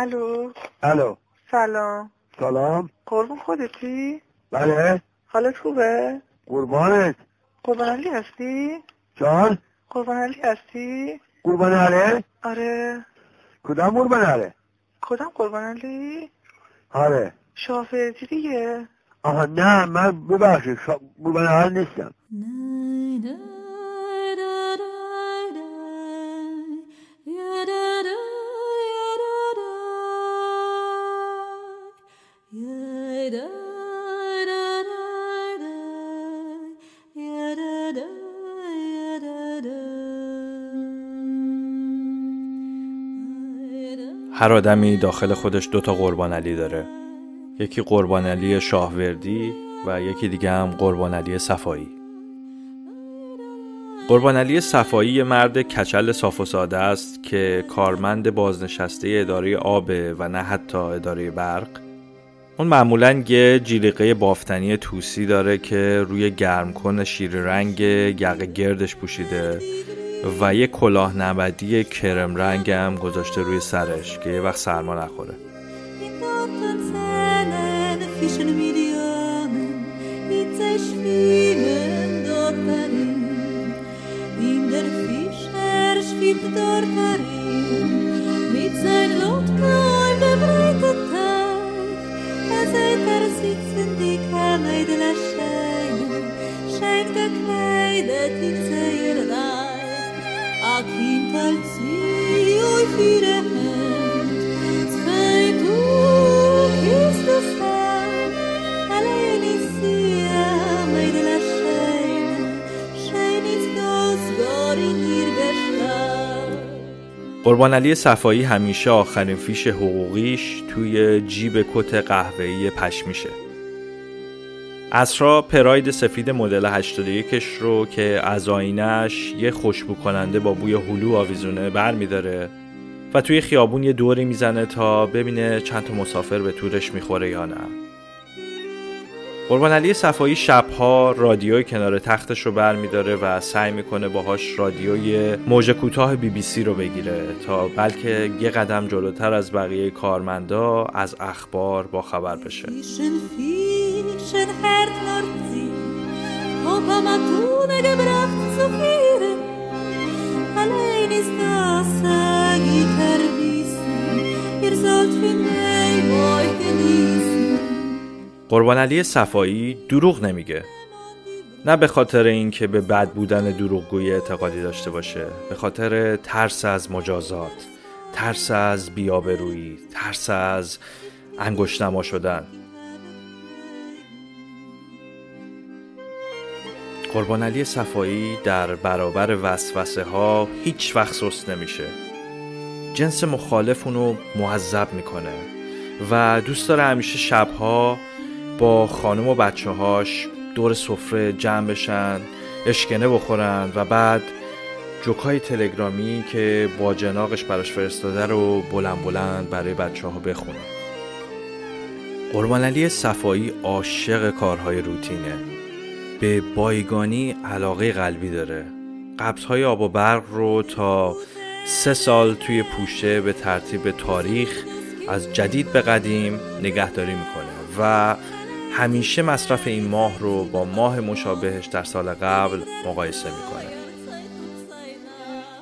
الو. الو. سلام. سلام. قربون خودتی؟ بله. حالت خوبه؟ قربانت. قربان علی هستی؟ جان. قربان علی هستی؟ قربان علی. آره. کدام قربان علی؟ کدام قربان علی؟ آره. شافعی دیگه. آها نه من ببخشید شا- قربان علی نیستم. هر آدمی داخل خودش دوتا قربان علی داره. یکی قربان علی شاهوردی و یکی دیگه هم قربان علی صفایی. قربان علی صفایی مرد کچل صاف و ساده است که کارمند بازنشسته اداره آب و نه حتی اداره برق. اون معمولا یه جیلیقه بافتنی توسی داره که روی گرمکن شیر رنگ یقه گردش پوشیده. و یه کلاه نبدی کرم رنگ هم گذاشته روی سرش که یه وقت سرما نخوره Zähnen قربان علی صفایی همیشه آخرین فیش حقوقیش توی جیب کت قهوه‌ای پشمیشه. اسرا پراید سفید مدل 81 ش رو که از آینش یه خوشبو کننده با بوی هلو آویزونه بر میداره و توی خیابون یه دوری می‌زنه تا ببینه چند تا مسافر به تورش می‌خوره یا نه. قربان علی صفایی شبها رادیوی کنار تختش رو بر میداره و سعی می‌کنه باهاش رادیوی موج کوتاه بی بی سی رو بگیره تا بلکه یه قدم جلوتر از بقیه کارمندا از اخبار با خبر بشه. قربان علی صفایی دروغ نمیگه. نه به خاطر اینکه به بد بودن دروغگویی اعتقادی داشته باشه به خاطر ترس از مجازات ترس از بیابرویی ترس از انگشتنما شدن. قربان علی صفایی در برابر وسوسه ها هیچ وقت سست نمیشه. جنس مخالف اونو معذب می‌کنه و دوست داره همیشه شبها با خانم و بچه هاش دور سفره جمع بشن اشکنه بخورن و بعد جوکای تلگرامی که با جناقش براش فرستاده رو بلند بلند برای بچه ها بخونه قربان علی صفایی عاشق کارهای روتینه. به بایگانی علاقه قلبی داره. قبضهای آب و برق رو تا سه سال توی پوشه به ترتیب تاریخ از جدید به قدیم نگهداری می‌کنه و همیشه مصرف این ماه رو با ماه مشابهش در سال قبل مقایسه می‌کنه.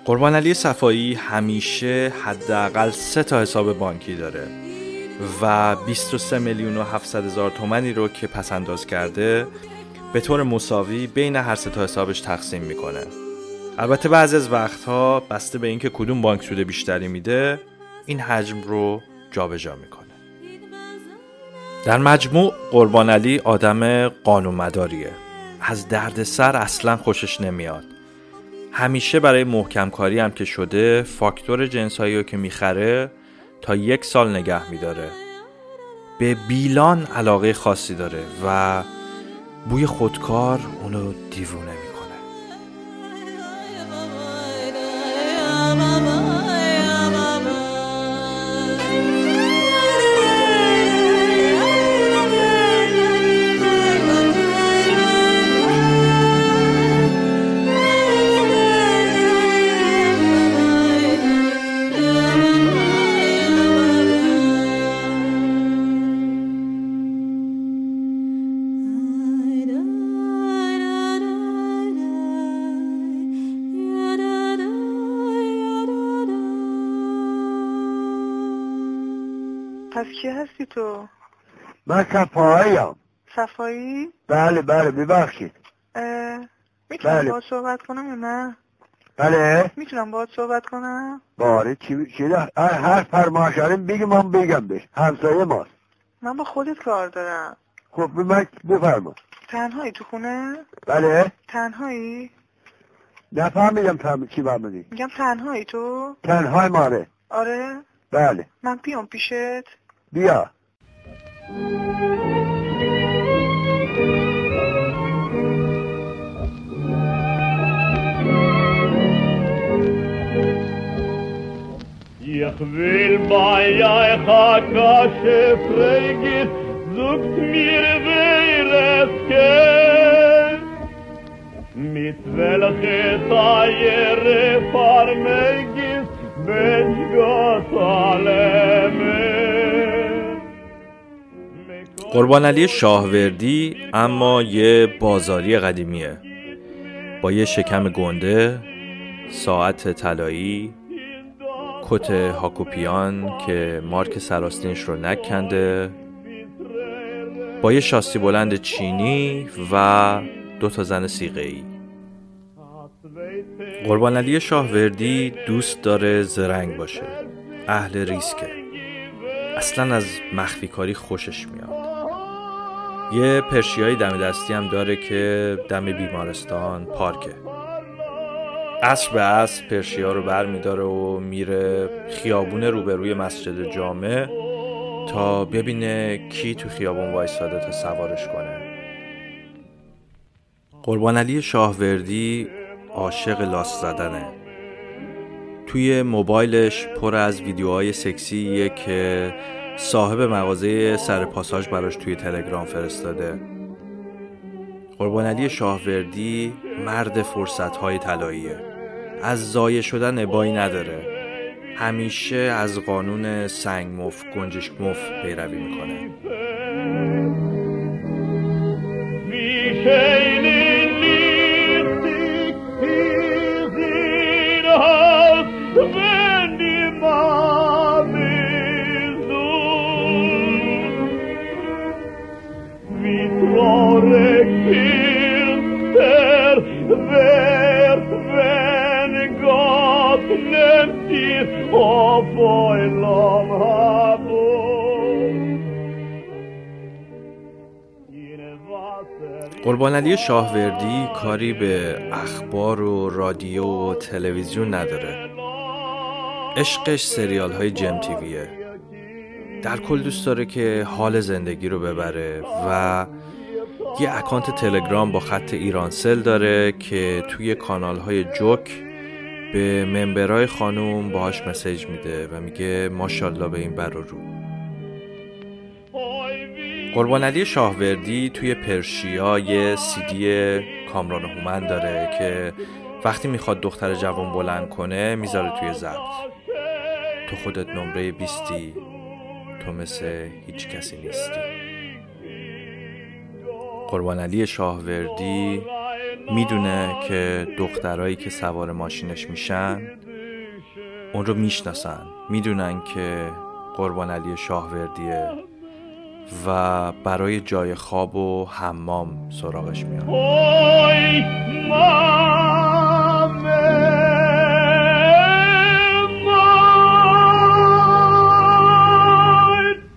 قربان علی صفایی همیشه حداقل سه تا حساب بانکی داره و 23 میلیون و 700 هزار تومنی رو که پس انداز کرده به طور مساوی بین هر سه تا حسابش تقسیم می‌کنه. البته بعضی از وقتها بسته به اینکه کدوم بانک سود بیشتری میده این حجم رو جابجا می‌کنه. در مجموع قربان علی آدم قانونمداریه. از دردسر اصلا خوشش نمیاد. همیشه برای محکم کاری هم که شده فاکتور جنسایی رو که می‌خره تا یک سال نگه میداره. به بیلان علاقه خاصی داره و بوی خودکار اونو دیوونه می‌کنه. پس کی هستی تو؟ من صفاییم. صفایی؟ بله بله ببخشید اه، می‌تونم بله. باهات صحبت کنم یا نه؟ بله. می‌تونم باهات صحبت کنم؟ باره چی چی؟ هر فرماشاریم بگی من بگم بهش. همسایه ماست. من با خودت کار دارم. خب به من بفرما. تنهایی تو خونه؟ بله. تنهایی؟ نفهمیدم فهم چی فرمودی میگم تنهایی تو؟ تنهای ماره. آره. بله. من بیام پیشت. Dia. Ich will bei euch a Kasche sucht mir, wer es geht. Mit welcher Teile vermegen, قربان علی شاهوردی اما یه بازاری قدیمیه. با یه شکم گنده ساعت طلایی کت هاکوپیان که مارک سراستینش رو نکنده با یه شاسی بلند چینی و دو تا زن سیغه ای قربان علی شاهوردی دوست داره زرنگ باشه اهل ریسکه. اصلا از مخفی کاری خوشش میاد. یه پرشیای دم دستی هم داره که دم بیمارستان پارکه. عصر به عصر پرشیا رو بر میداره و میره خیابون روبروی مسجد جامع تا ببینه کی تو خیابون وایستاده تا سوارش کنه. قربان علی شاهوردی عاشق لاس زدنه. توی موبایلش پر از ویدیوهای سکسیه که صاحب مغازه سر پاساژ براش توی تلگرام فرستاده. قربان علی شاهوردی مرد فرصت های طلاییه. از ضایع شدن ابایی نداره. همیشه از قانون سنگ مف گنجشک مف پیروی می‌کنه. قربان علی شاهوردی کاری به اخبار و رادیو و تلویزیون نداره. عشقش سریال های جم تیویه. در کل دوست داره که حال زندگی رو ببره و یه اکانت تلگرام با خط ایرانسل داره که توی کانال های جوک به ممبرای خانوم باهاش مسیج میده و میگه ماشاءالله به این بر رو. قربان علی شاهوردی توی پرشیا یه سیدی کامران هومن داره که وقتی می‌خواد دختر جوان بلند کنه می‌ذاره توی ضبط. تو خودت نمره بیستی تو مثل هیچ کسی نیستی. قربان علی شاهوردی می‌دونه که دخترایی که سوار ماشینش میشن اون رو می‌شناسن. می‌دونن که قربان علی شاهوردیه و برای جای خواب و حمام سراغش میاد Oi, Mame,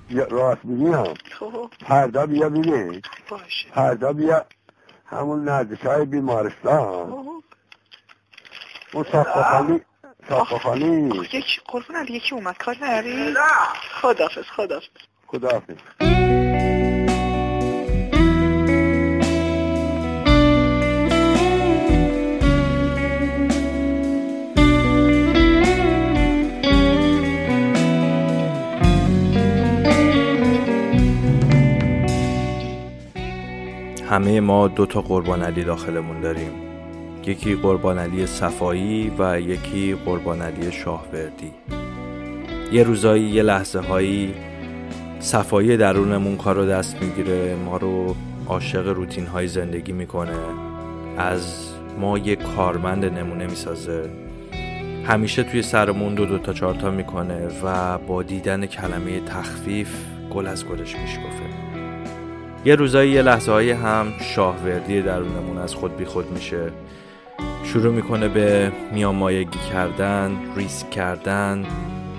یا راست میگم خب. فردا بیا ببین باشه. فردا بیا همون نردش های بیمارستان. اون ساقفانی ساقفانی آخ، یک قربون علی یکی اومد. کار نری خدافز خدافز خداحافظ. همه ما دو تا قربان علی داخلمون داریم. یکی قربان علی صفایی و یکی قربان علی شاهوردی. یه روزایی یه لحظه هایی صفایی درونمون کار رو دست می‌گیره ما رو عاشق روتین های زندگی می‌کنه. از ما یه کارمند نمونه می‌سازه. همیشه توی سرمون دو دو تا چارتا می‌کنه و با دیدن کلمه تخفیف گل از گلش میشکفه. یه روزایی یه لحظه هم شاهوردی درونمون از خود بی خود میشه. شروع می‌کنه به میامایگی کردن ریسک کردن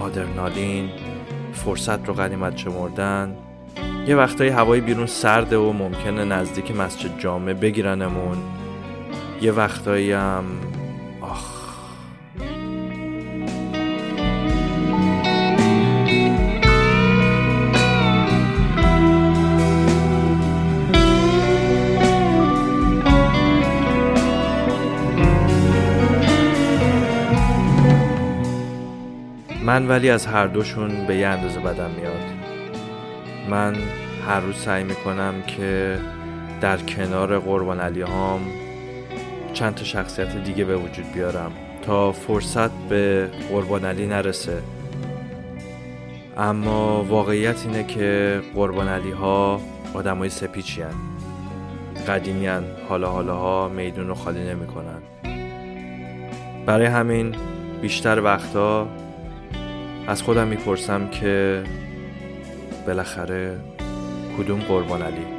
آدرنالین فرصت رو قدیمت چمردن یه وقتایی هوای بیرون سرده و ممکنه نزدیک مسجد جامعه بگیرنمون. یه وقتایی هم من ولی از هر دوشون به یه اندازه بدم میاد من هر روز سعی می‌کنم که در کنار قربان علی هام چند تا شخصیت دیگه به وجود بیارم تا فرصت به قربان علی نرسه اما واقعیت اینه که قربان علی ها آدم های سپیچی هن. قدیمی هن. حالا حالا ها میدون رو خالی نمی‌کنن. برای همین بیشتر وقتا از خودم می‌پرسم که بالاخره کدوم قربان علی؟